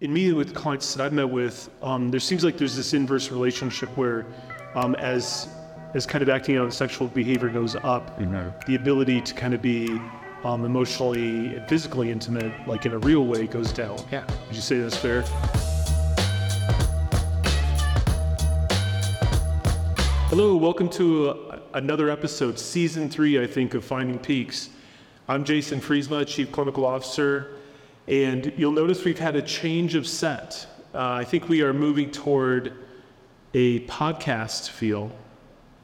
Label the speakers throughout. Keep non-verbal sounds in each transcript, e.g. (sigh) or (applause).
Speaker 1: in meeting with clients that I've met with, um, there seems like there's this inverse relationship where, um, as as kind of acting out sexual behavior goes up, the ability to kind of be um, emotionally and physically intimate, like in a real way, goes down.
Speaker 2: Yeah.
Speaker 1: Would you say that's fair? Hello, welcome to uh, another episode, season three, I think, of Finding Peaks. I'm Jason Friesema, Chief Clinical Officer, and you'll notice we've had a change of set. Uh, I think we are moving toward a podcast feel,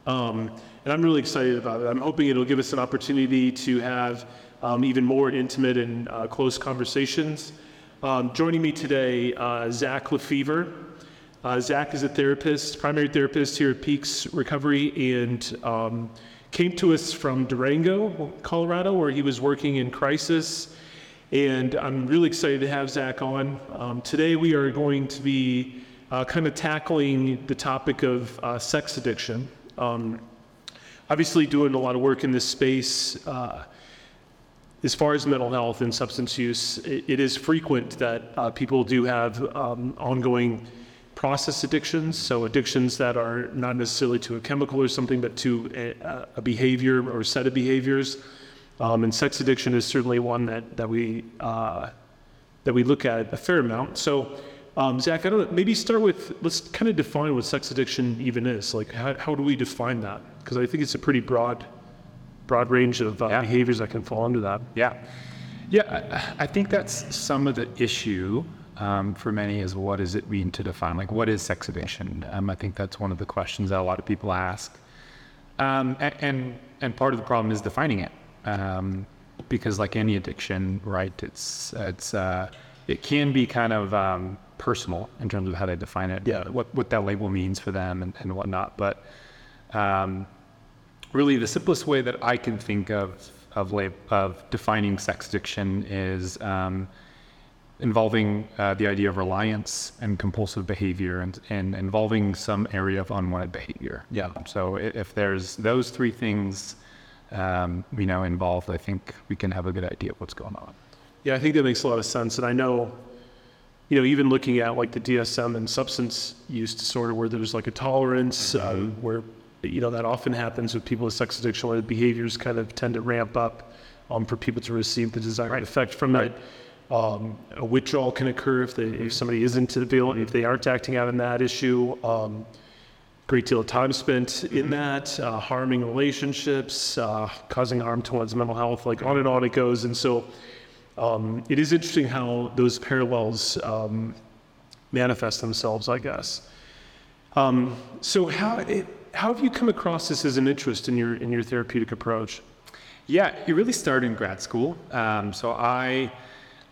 Speaker 1: um, and I'm really excited about it. I'm hoping it'll give us an opportunity to have um, even more intimate and uh, close conversations. Um, joining me today, uh, Zach LeFever. Uh, Zach is a therapist, primary therapist here at Peaks Recovery, and um, came to us from Durango, Colorado, where he was working in crisis. And I'm really excited to have Zach on. Um, today, we are going to be uh, kind of tackling the topic of uh, sex addiction. Um, obviously, doing a lot of work in this space. Uh, as far as mental health and substance use, it, it is frequent that uh, people do have um, ongoing process addictions. So, addictions that are not necessarily to a chemical or something, but to a, a behavior or set of behaviors. Um, and sex addiction is certainly one that, that, we, uh, that we look at a fair amount. So, um, Zach, I don't know, maybe start with let's kind of define what sex addiction even is. Like, how, how do we define that? Because I think it's a pretty broad broad range of uh,
Speaker 2: Yeah.
Speaker 1: behaviors that can fall under that.
Speaker 2: Yeah. Yeah, I I think that's some of the issue um, for many is what does it mean to define? Like, what is sex addiction? Um, I think that's one of the questions that a lot of people ask. Um, a- and, and part of the problem is defining it. Um, because like any addiction, right, it's, it's, uh, it can be kind of um, personal in terms of how they define it,
Speaker 1: Yeah.
Speaker 2: what, what that label means for them and, and whatnot. But um, really the simplest way that I can think of of, lab, of defining sex addiction is um, involving uh, the idea of reliance and compulsive behavior and, and involving some area of unwanted behavior.
Speaker 1: Yeah.
Speaker 2: So if there's those three things, um, you know, involved, I think we can have a good idea of what's going on.
Speaker 1: Yeah, I think that makes a lot of sense. And I know, you know, even looking at like the DSM and substance use disorder, where there's like a tolerance, uh, where, you know, that often happens with people with sex addiction, where the behaviors kind of tend to ramp up um, for people to receive the desired effect from it. Um, a withdrawal can occur if, they, if somebody isn't available, if they aren't acting out on that issue. Um, great deal of time spent in that, uh, harming relationships, uh, causing harm to one's mental health, like on and on it goes. And so um, it is interesting how those parallels um, manifest themselves, I guess. Um, so how, it, how have you come across this as an interest in your, in your therapeutic approach?
Speaker 2: Yeah, it really started in grad school. Um, so I,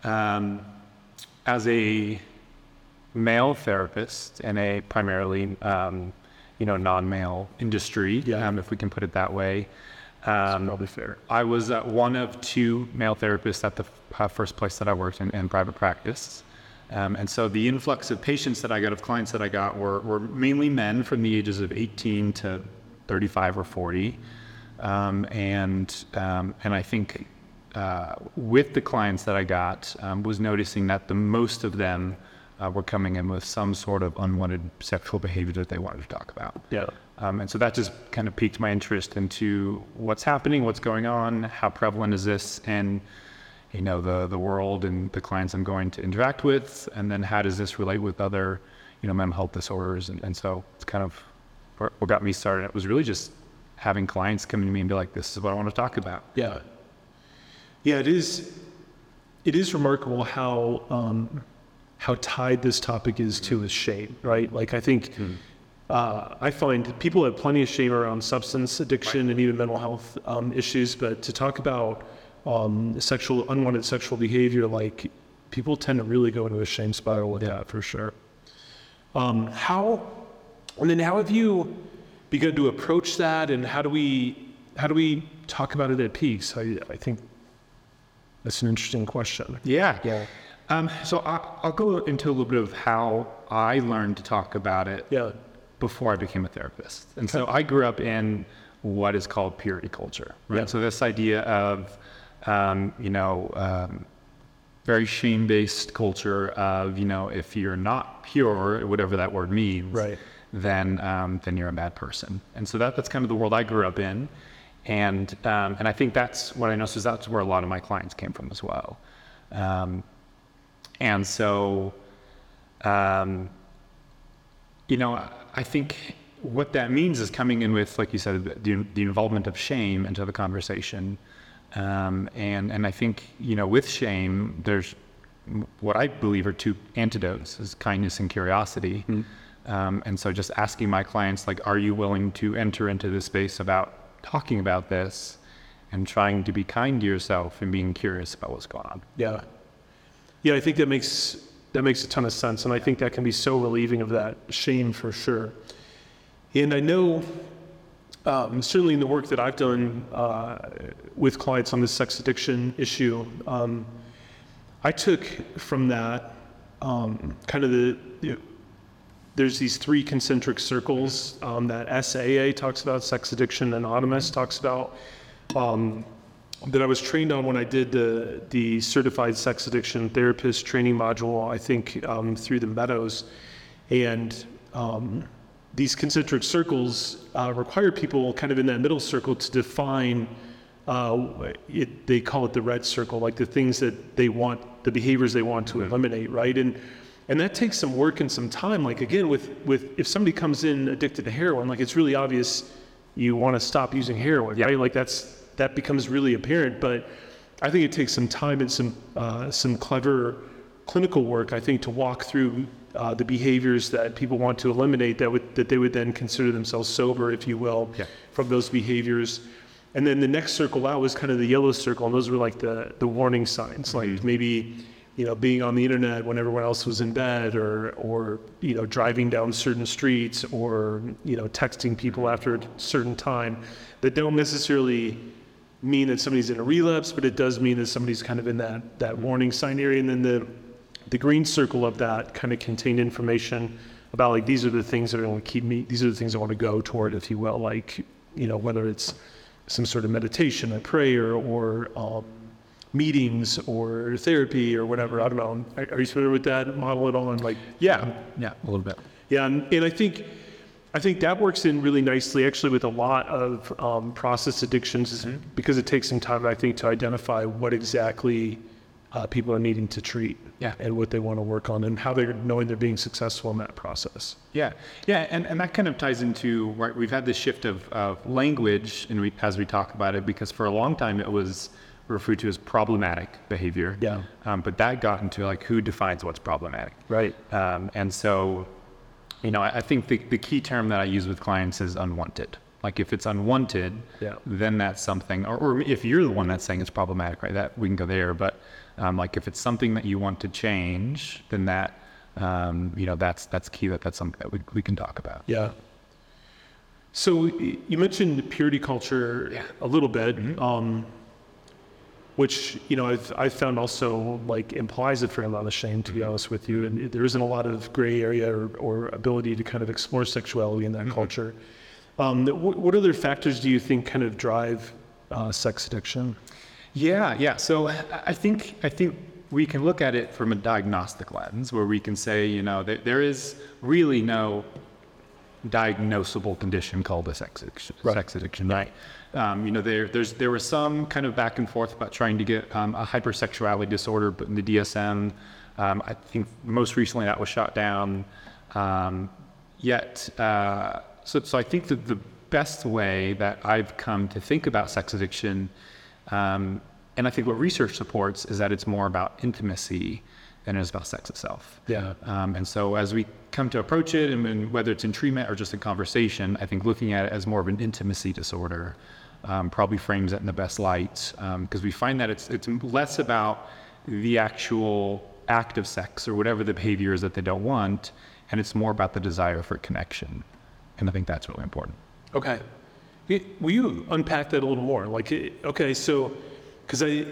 Speaker 2: um, as a male therapist and a primarily, um, you know, non-male industry,
Speaker 1: Yeah.
Speaker 2: um, if we can put it that way. Um,
Speaker 1: Probably fair.
Speaker 2: I was uh, one of two male therapists at the f- uh, first place that I worked in, in private practice. Um, and so the influx of patients that I got, of clients that I got, were, were mainly men from the ages of 18 to 35 or 40. Um, and, um, and I think uh, with the clients that I got, um, was noticing that the most of them uh, were coming in with some sort of unwanted sexual behavior that they wanted to talk about.
Speaker 1: Yeah.
Speaker 2: Um, and so that just kind of piqued my interest into what's happening, what's going on, how prevalent is this, and you know the the world and the clients I'm going to interact with, and then how does this relate with other you know mental health disorders, and, and so it's kind of what what got me started. It was really just having clients come to me and be like, "This is what I want to talk about."
Speaker 1: Yeah. Yeah, it is. It is remarkable how um, how tied this topic is to his shame, right? Like I think uh, I find people have plenty of shame around substance addiction and even mental health um, issues, but to talk about um, sexual unwanted sexual behavior, like people tend to really go into a shame spiral with that for sure. Um, how, and then how have you begun to approach that, and how do we how do we talk about it at Peaks? I, I think that's an interesting question.
Speaker 2: Yeah.
Speaker 1: Yeah.
Speaker 2: Um, so I, I'll go into a little bit of how I learned to talk about it
Speaker 1: Yeah.
Speaker 2: before I became a therapist. And so I grew up in what is called purity culture, right?
Speaker 1: Yeah.
Speaker 2: So this idea of, um, you know, um, very shame-based culture of you know if you're not pure, whatever that word means,
Speaker 1: Right.
Speaker 2: then um, then you're a bad person. And so that that's kind of the world I grew up in, and um, and I think that's what I noticed is that's where a lot of my clients came from as well. Um, and so, um, you know, I think what that means is coming in with, like you said, the, the involvement of shame into the conversation. Um, and, and I think, you know, with shame, there's what I believe are two antidotes is kindness and curiosity. Um, and so just asking my clients, like, are you willing to enter into this space about talking about this and trying to be kind to yourself and being curious about what's going on?
Speaker 1: Yeah. Yeah, I think that makes that makes a ton of sense, and I think that can be so relieving of that shame for sure. And I know, um, certainly in the work that I've done uh, with clients on this sex addiction issue, um, I took from that um, kind of the, the there's these three concentric circles um, that SAA talks about, Sex Addiction Anonymous talks about, um, that I was trained on when I did the, the certified sex addiction therapist training module, I think um, through the Meadows. And um, these concentric circles uh, require people kind of in that middle circle to define, uh, it, they call it the red circle, like the things that they want, the behaviors they want to eliminate, right? And and that takes some work and some time. Like again, with with if somebody comes in addicted to heroin, like it's really obvious you want to stop using heroin,
Speaker 2: Yeah.
Speaker 1: right? Like that's that becomes really apparent. But I think it takes some time and some uh, some clever clinical work. I think to walk through uh, the behaviors that people want to eliminate that would that they would then consider themselves sober, if you will,
Speaker 2: Yeah.
Speaker 1: from those behaviors. And then the next circle out was kind of the yellow circle, and those were like the the warning signs, like maybe you know being on the internet when everyone else was in bed, or or you know driving down certain streets, or you know texting people after a certain time, that don't necessarily mean that somebody's in a relapse, but it does mean that somebody's kind of in that that warning sign area. And then the the green circle of that kind of contained information about like these are the things that are going to keep me. These are the things I want to go toward, if you will. Like you know whether it's some sort of meditation, a prayer, or um, meetings, or therapy, or whatever. I don't know. Are, are you familiar with that model at all? And like
Speaker 2: Yeah, yeah, a little bit.
Speaker 1: yeah, and, and I think I think that works in really nicely actually with a lot of um, process addictions is because it takes some time I think to identify what exactly uh, people are needing to treat
Speaker 2: Yeah.
Speaker 1: and what they want to work on and how they're knowing they're being successful in that process.
Speaker 2: Yeah, yeah, and, and that kind of ties into right. We've had this shift of, of language, and we, as we talk about it, because for a long time it was referred to as problematic behavior.
Speaker 1: Yeah.
Speaker 2: Um, but that got into like who defines what's problematic.
Speaker 1: Right.
Speaker 2: Um, and so, you know, I, I think the, the key term that I use with clients is unwanted. Like if it's unwanted,
Speaker 1: Yeah.
Speaker 2: then that's something, or, or if you're the one that's saying it's problematic, right? That we can go there. But um, like if it's something that you want to change, then that, um, you know, that's that's key. That that's something that we, we can talk about.
Speaker 1: Yeah. So you mentioned purity culture
Speaker 2: Yeah.
Speaker 1: a little bit, um, which you know I've I've found also like implies a fair amount of shame, to be honest with you, and there isn't a lot of gray area or, or ability to kind of explore sexuality in that culture. Um, what, what other factors do you think kind of drive uh, sex addiction?
Speaker 2: Yeah, yeah. So I I think I think we can look at it from a diagnostic lens, where we can say, you know, there, there is really no diagnosable condition called a sex addiction.
Speaker 1: Right.
Speaker 2: Sex addiction, right? Um, you know, there there's there was some kind of back and forth about trying to get um, a hypersexuality disorder, but in the DSM, um, I think most recently that was shot down. Um, yet, uh, so so I think that the best way that I've come to think about sex addiction, um, and I think what research supports is that it's more about intimacy than it is about sex itself.
Speaker 1: Yeah.
Speaker 2: Um, and so as we come to approach it, and, and whether it's in treatment or just in conversation, I think looking at it as more of an intimacy disorder um, probably frames it in the best light because we find that it's it's less about the actual act of sex or whatever the behavior is that they don't want, and it's more about the desire for connection. And I think that's really important.
Speaker 1: Okay. Will you unpack that a little more? Like, eh, okay, so, because I,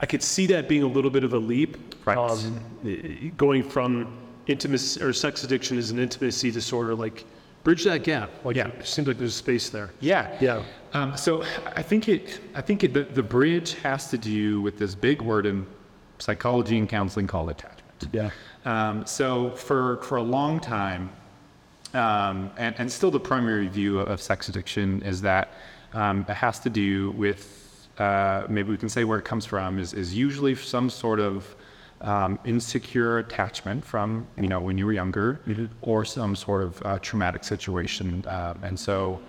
Speaker 1: I could see that being a little bit of a leap.
Speaker 2: Right.
Speaker 1: Um, eh, going from intimacy or sex addiction is an intimacy disorder, like, bridge that gap. Like,
Speaker 2: Yeah.
Speaker 1: it seems like there's space there.
Speaker 2: Yeah.
Speaker 1: Yeah.
Speaker 2: Um, so I think it, I think it, the, the bridge has to do with this big word in psychology and counseling called attachment.
Speaker 1: Yeah.
Speaker 2: Um, so for for a long time, um, and, and still the primary view of sex addiction is that um, it has to do with uh, maybe we can say where it comes from is is usually some sort of um, insecure attachment from you know when you were younger, or some sort of uh, traumatic situation, um, and so.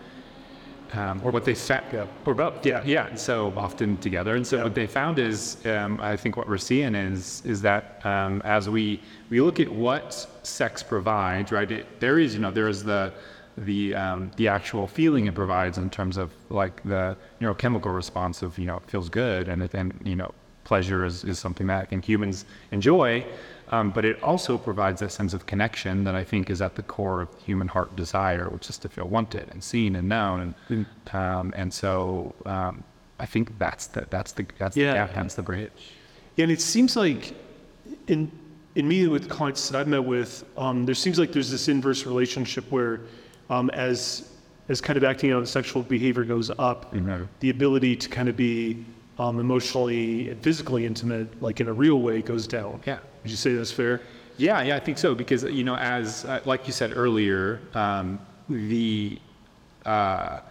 Speaker 2: Um, or what they found, or both, yeah, yeah. So often together, and so what they found is, um, I think what we're seeing is, is that um, as we we look at what sex provides, right? It, there is, you know, there is the the um, the actual feeling it provides in terms of like the neurochemical response of you know it feels good and it, and you know pleasure is, is something that I think humans enjoy, um, but it also provides that sense of connection that I think is at the core of human heart desire, which is to feel wanted and seen and known, and um, and so um, I think that's the that's the that's
Speaker 1: Yeah.
Speaker 2: the gap, that's the bridge.
Speaker 1: Yeah, and it seems like in in meeting with clients that I've met with, um, there seems like there's this inverse relationship where um, as as kind of acting out sexual behavior goes up,
Speaker 2: Mhm.
Speaker 1: the ability to kind of be um, emotionally and physically intimate, like in a real way, goes down.
Speaker 2: Yeah.
Speaker 1: Would you say that's fair?
Speaker 2: Yeah, yeah, I think so because you know, as uh, like you said earlier, um, the uh,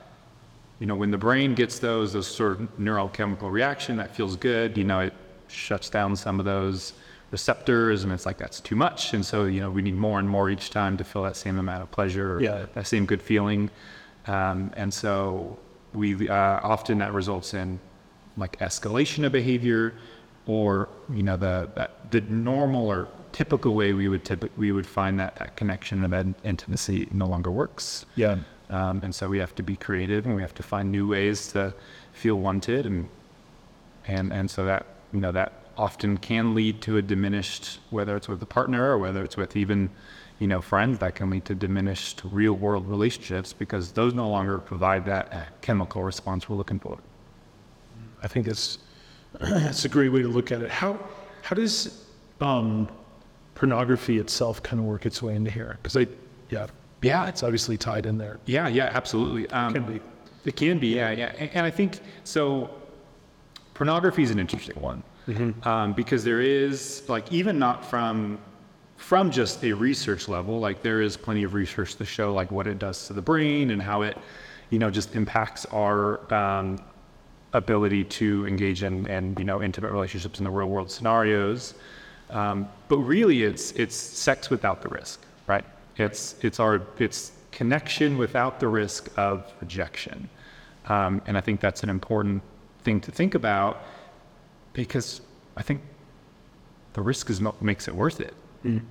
Speaker 2: you know when the brain gets those those sort of neurochemical reaction that feels good, you know, it shuts down some of those receptors, and it's like that's too much, and so you know we need more and more each time to feel that same amount of pleasure, or
Speaker 1: Yeah.
Speaker 2: that same good feeling, um, and so we uh, often that results in like escalation of behavior or you know the that, the normal or typical way we would typ- we would find that, that connection of in- intimacy no longer works
Speaker 1: Yeah.
Speaker 2: um, and so we have to be creative and we have to find new ways to feel wanted and and and so that you know that often can lead to a diminished whether it's with a partner or whether it's with even you know friends that can lead to diminished real world relationships because those no longer provide that uh, chemical response we're looking for
Speaker 1: I think that's (clears throat) that's a great way to look at it. How how does um, pornography itself kind of work its way into here? Because I, yeah,
Speaker 2: yeah
Speaker 1: it's obviously tied in there.
Speaker 2: Yeah, yeah, absolutely. Um,
Speaker 1: Can be.
Speaker 2: It can be, yeah, yeah. And, and I think so. Pornography is an interesting one um, because there is like even not from from just a research level, like there is plenty of research to show like what it does to the brain and how it, you know, just impacts our um, ability to engage in and you know intimate relationships in the real world scenarios. Um, but really, it's it's sex without the risk, right? It's it's our it's connection without the risk of rejection, um, and I think that's an important thing to think about because I think the risk is what makes it worth it.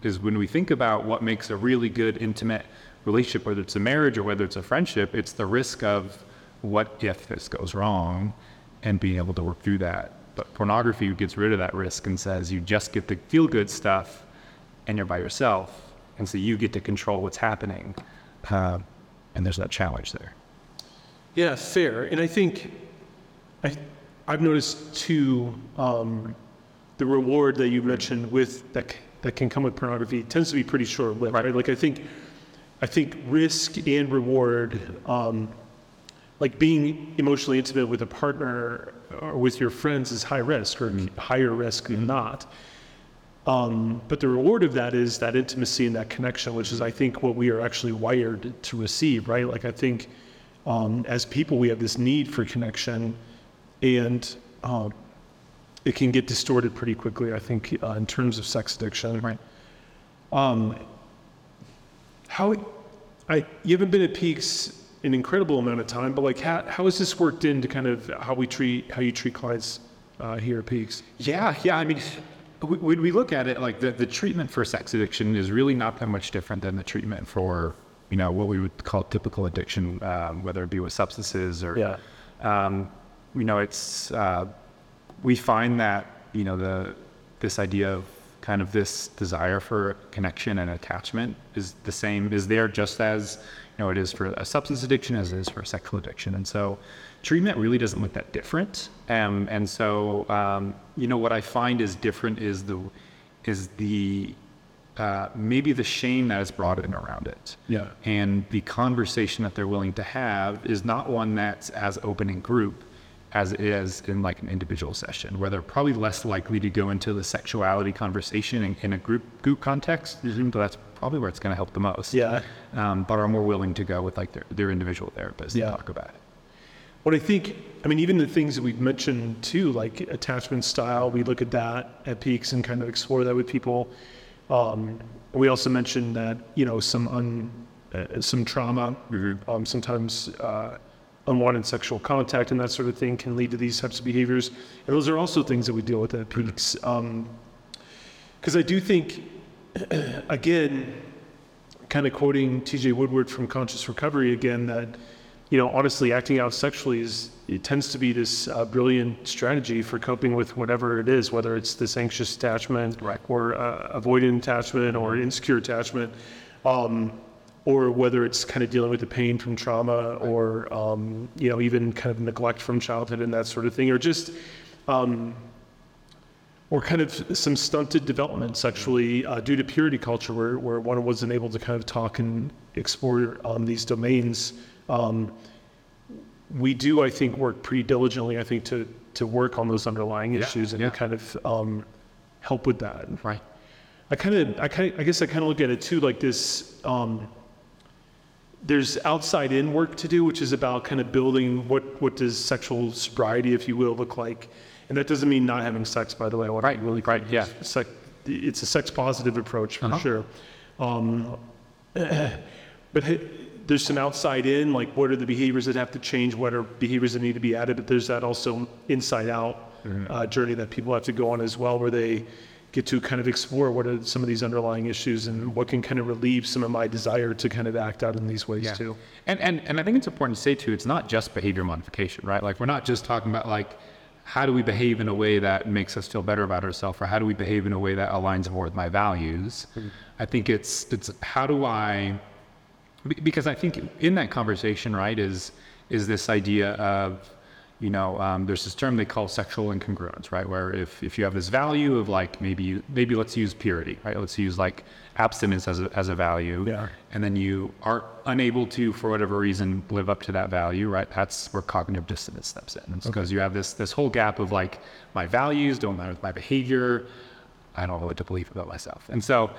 Speaker 2: Is when we think about what makes a really good intimate relationship, whether it's a marriage or whether it's a friendship, it's the risk of what if this goes wrong and being able to work through that. But pornography gets rid of that risk and says you just get the feel good stuff and you're by yourself. And so you get to control what's happening. Uh, and there's that challenge there.
Speaker 1: Yeah, fair. And I think I, I've noticed too um, the reward that you mentioned with that that can come with pornography tends to be pretty short lived, right. Like I think I think risk and reward, um, like being emotionally intimate with a partner or with your friends, is high risk or higher risk than not. Um, but the reward of that is that intimacy and that connection, which is, I think, what we are actually wired to receive, right? Like, I think um, as people, we have this need for connection, and um, it can get distorted pretty quickly, I think, uh, in terms of sex addiction.
Speaker 2: Right.
Speaker 1: Um, how, I, you haven't been at Peaks an incredible amount of time, but like, how, how has this worked into kind of how we treat, how you treat clients uh, here at Peaks?
Speaker 2: Yeah, yeah. I mean, when we look at it, like the, the treatment for sex addiction is really not that much different than the treatment for, you know, what we would call typical addiction, um, whether it be with substances or,
Speaker 1: Yeah.
Speaker 2: um, you know, it's, uh, we find that, you know, the, this idea of kind of this desire for connection and attachment is the same, is there just as, you know, it is for a substance addiction as it is for a sexual addiction. And so treatment really doesn't look that different. Um, and so, um, you know, what I find is different is the, is the, uh, maybe the shame that is brought in around it.
Speaker 1: Yeah.
Speaker 2: And the conversation that they're willing to have is not one that's as open in group as it is in like an individual session, where they're probably less likely to go into the sexuality conversation in, in a group group context. So that's probably where it's going to help the most.
Speaker 1: Yeah.
Speaker 2: Um, but are more willing to go with like their, their individual therapist
Speaker 1: Yeah.
Speaker 2: and talk about it.
Speaker 1: What I think, I mean, even the things that we've mentioned too, like attachment style, we look at that at Peaks and kind of explore that with people. Um, we also mentioned that you know some un, uh, some trauma, um, sometimes uh, unwanted sexual contact and that sort of thing can lead to these types of behaviors. And those are also things that we deal with at Peaks. Because I do think, (clears throat) again, kind of quoting TJ Woodward from Conscious Recovery again, that, you know, honestly, acting out sexually is, it tends to be this uh, brilliant strategy for coping with whatever it is, whether it's this anxious attachment
Speaker 2: Right.
Speaker 1: or uh, avoidant attachment or insecure attachment, um, or whether it's kind of dealing with the pain from trauma or, um, you know, even kind of neglect from childhood and that sort of thing, or just, um, or kind of some stunted development sexually uh, due to purity culture, where, where one wasn't able to kind of talk and explore um, these domains. Um, we do, I think, work pretty diligently, I think, to, to work on those underlying
Speaker 2: Yeah,
Speaker 1: issues and
Speaker 2: yeah.
Speaker 1: kind of um, help with that.
Speaker 2: Right.
Speaker 1: I kind of, I kind, I guess, I kind of look at it too like this. There's outside in work to do, which is about kind of building what what does sexual sobriety, if you will, look like. And that doesn't mean not having sex, by the way. I want
Speaker 2: Right,
Speaker 1: really
Speaker 2: right, yeah.
Speaker 1: Sec, it's a sex positive approach for
Speaker 2: Uh-huh.
Speaker 1: sure. Um, (clears throat) but there's some outside in, like what are the behaviors that have to change? What are behaviors that need to be added? But there's that also inside out
Speaker 2: Mm-hmm.
Speaker 1: uh, journey that people have to go on as well, where they get to kind of explore what are some of these underlying issues and what can kind of relieve some of my desire to kind of act out in these ways too.
Speaker 2: And, and, and I think it's important to say too, it's not just behavior modification, right? Like we're not just talking about like, how do we behave in a way that makes us feel better about ourselves or how do we behave in a way that aligns more with my values? Hmm. I think it's, it's how do I, because I think in that conversation, right, is, is this idea of, you know, um, there's this term they call sexual incongruence, right? Where if, if you have this value of like maybe you, maybe let's use purity, right? Let's use like abstinence as a, as a value,
Speaker 1: Yeah.
Speaker 2: and then you are unable to, for whatever reason, live up to that value, right? That's where cognitive dissonance steps in. It's because you have this this whole gap of like my values don't matter with my behavior. I don't know what to believe about myself, and so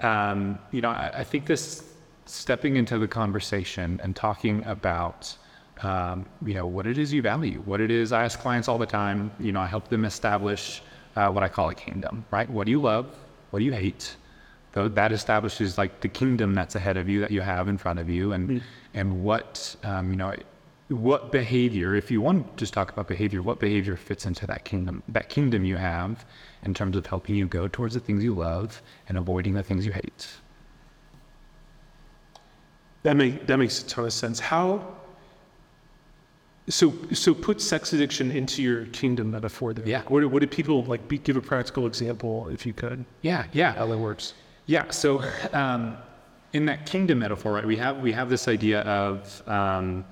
Speaker 2: um, you know I, I think this stepping into the conversation and talking about um, you know what it is you value, what it is. I ask clients all the time. You know, I help them establish uh, what I call a kingdom, right? What do you love? What do you hate? Though that establishes like the kingdom that's ahead of you that you have in front of you, and and what um, you know, what behavior, if you want to just talk about behavior, what behavior fits into that kingdom, that kingdom you have, in terms of helping you go towards the things you love and avoiding the things you hate.
Speaker 1: That make that makes a ton of sense. How? So so put sex addiction into your kingdom metaphor there.
Speaker 2: Yeah.
Speaker 1: What, do- what do people like? Be, give a practical example if you could.
Speaker 2: Yeah, yeah.
Speaker 1: How that works.
Speaker 2: Yeah. So, um, in that kingdom metaphor, right, we have we have this idea of um,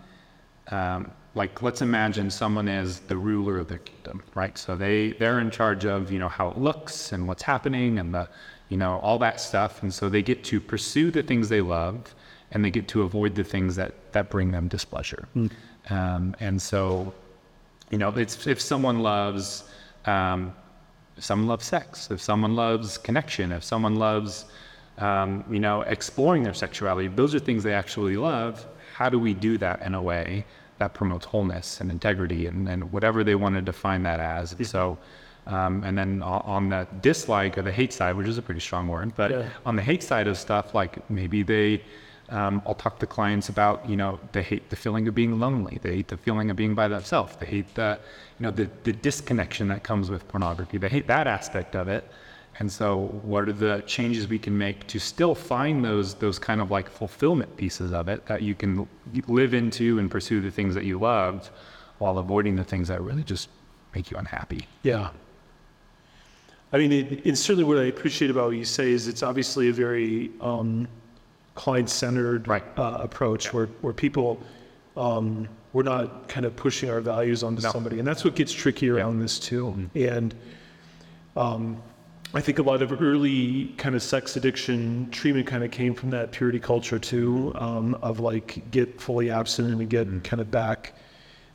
Speaker 2: um, like let's imagine someone is the ruler of their kingdom, right? So they they're in charge of you know how it looks and what's happening and the you know all that stuff, and so they get to pursue the things they love, and they get to avoid the things that that bring them displeasure. Um, and so, you know, it's if someone loves um, if someone loves sex, if someone loves connection, if someone loves, um, you know, exploring their sexuality, those are things they actually love. How do we do that in a way that promotes wholeness and integrity and, and whatever they want to define that as? And so, um, and then on the dislike or the hate side, which is a pretty strong word, but
Speaker 1: Yeah.
Speaker 2: on the hate side of stuff, like maybe they, um, I'll talk to clients about, you know, they hate the feeling of being lonely. They hate the feeling of being by themselves. They hate the, you know, the, the disconnection that comes with pornography. They hate that aspect of it. And so what are the changes we can make to still find those, those kind of like fulfillment pieces of it that you can live into and pursue the things that you loved while avoiding the things that really just make you unhappy.
Speaker 1: Yeah. I mean, it, it's certainly what I appreciate about what you say is it's obviously a very um, client-centered
Speaker 2: Right.
Speaker 1: uh, approach where, where people, um, we're not kind of pushing our values onto
Speaker 2: No.
Speaker 1: somebody. And that's what gets tricky around this too. And um, I think a lot of early kind of sex addiction treatment kind of came from that purity culture too, um, of like get fully abstinent and get kind of back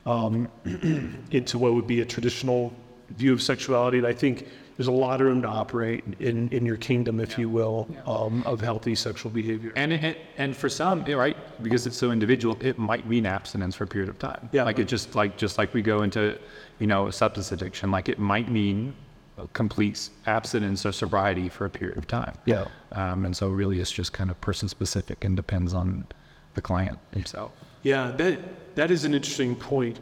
Speaker 1: um, (clears throat) into what would be a traditional view of sexuality. And I think there's a lot of room to operate in, in your kingdom, if you will, um, of healthy sexual behavior.
Speaker 2: And it, and for some, right, because it's so individual, it might mean abstinence for a period of time.
Speaker 1: Yeah.
Speaker 2: Like it just like just like we go into, you know, substance addiction, like it might mean complete abstinence or sobriety for a period of time.
Speaker 1: Yeah.
Speaker 2: Um, and so really, it's just kind of person specific and depends on the client himself.
Speaker 1: Yeah, that that is an interesting point.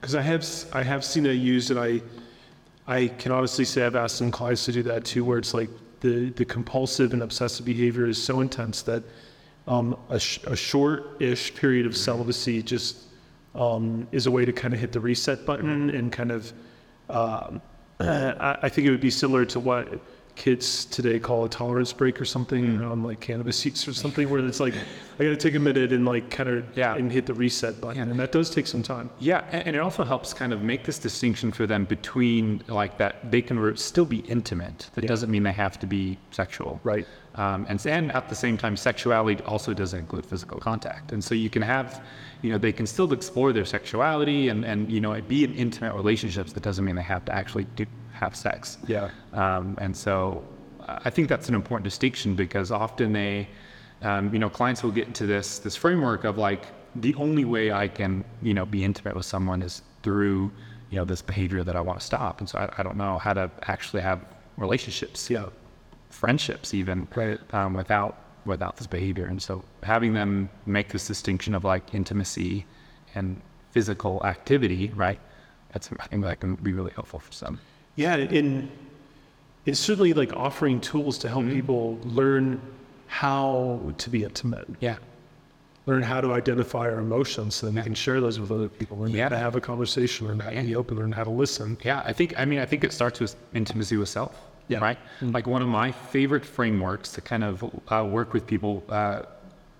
Speaker 1: Because I have I have seen it used, and I I can honestly say I've asked some clients to do that too, where it's like the the compulsive and obsessive behavior is so intense that um, a, sh- a short-ish period of celibacy just um, is a way to kind of hit the reset button and kind of. Um, (clears throat) I, I think it would be similar to what kids today call a tolerance break or something on like cannabis use or something, where it's like I got to take a minute and like kind of
Speaker 2: Yeah.
Speaker 1: and hit the reset button, and that does take some time.
Speaker 2: Yeah, and it also helps kind of make this distinction for them between like that they can re- still be intimate. That doesn't mean they have to be sexual.
Speaker 1: Right.
Speaker 2: Um, and, and at the same time, sexuality also doesn't include physical contact. And so you can have, you know, they can still explore their sexuality and, and you know, be in intimate relationships. That doesn't mean they have to actually do, have sex.
Speaker 1: Yeah.
Speaker 2: Um, and so uh, I think that's an important distinction because often they, um, you know, clients will get into this this framework of like the only way I can, you know, be intimate with someone is through, you know, this behavior that I want to stop. And so I, I don't know how to actually have relationships,
Speaker 1: Yeah.
Speaker 2: friendships, even
Speaker 1: Right.
Speaker 2: um, without without this behavior. And so having them make this distinction of like intimacy and physical activity, right? That's I think that can be really helpful for some.
Speaker 1: Yeah, and it's certainly like offering tools to help people learn how to be intimate,
Speaker 2: Yeah.
Speaker 1: learn how to identify our emotions so that we can share those with other people, learn
Speaker 2: Yeah.
Speaker 1: how to have a conversation, learn how to be open, learn how to listen.
Speaker 2: Yeah, I think, I mean, I think it starts with intimacy with self.
Speaker 1: Yeah.
Speaker 2: Right? Like one of my favorite frameworks to kind of uh, work with people uh,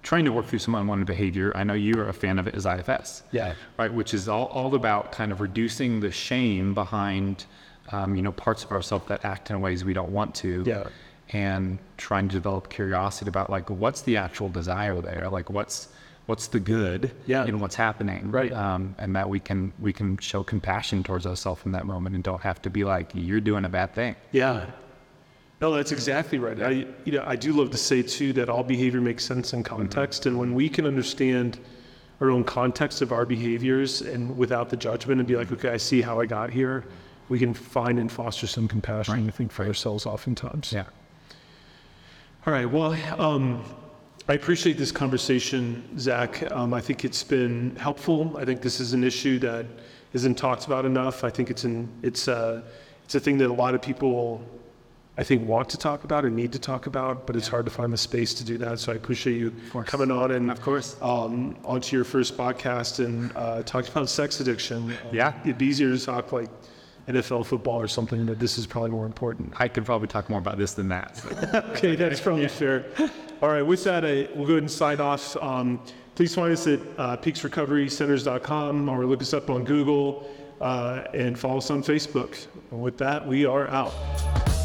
Speaker 2: trying to work through some unwanted behavior. I know you are a fan of it, is IFS.
Speaker 1: Yeah.
Speaker 2: Right, which is all, all about kind of reducing the shame behind, um, you know, parts of ourselves that act in ways we don't want to.
Speaker 1: Yeah.
Speaker 2: And trying to develop curiosity about like what's the actual desire there, like what's what's the good
Speaker 1: Yeah.
Speaker 2: in what's happening,
Speaker 1: Right.
Speaker 2: um, and that we can we can show compassion towards ourselves in that moment and don't have to be like you're doing a bad thing.
Speaker 1: Yeah. No, that's exactly right. I, you know, I do love to say too that all behavior makes sense in context, and when we can understand our own context of our behaviors and without the judgment and be like, okay, I see how I got here, we can find and foster some compassion. I think for ourselves oftentimes.
Speaker 2: Yeah.
Speaker 1: All right. Well, um, I appreciate this conversation, Zach. Um, I think it's been helpful. I think this is an issue that isn't talked about enough. I think it's an it's a it's a thing that a lot of people, I think, want to talk about and need to talk about, but it's hard to find the space to do that. So I appreciate you coming on and
Speaker 2: Of course.
Speaker 1: um, onto your first podcast and uh, talking about sex addiction. Um,
Speaker 2: Yeah.
Speaker 1: it'd be easier to talk like NFL football or something, but this is probably more important.
Speaker 2: I could probably talk more about this than that. so. (laughs)
Speaker 1: Okay, that's probably fair. All right, with that, I, we'll go ahead and sign off. Um, please find us at uh, peaksrecoverycenters.com or look us up on Google uh, and follow us on Facebook. And with that, we are out.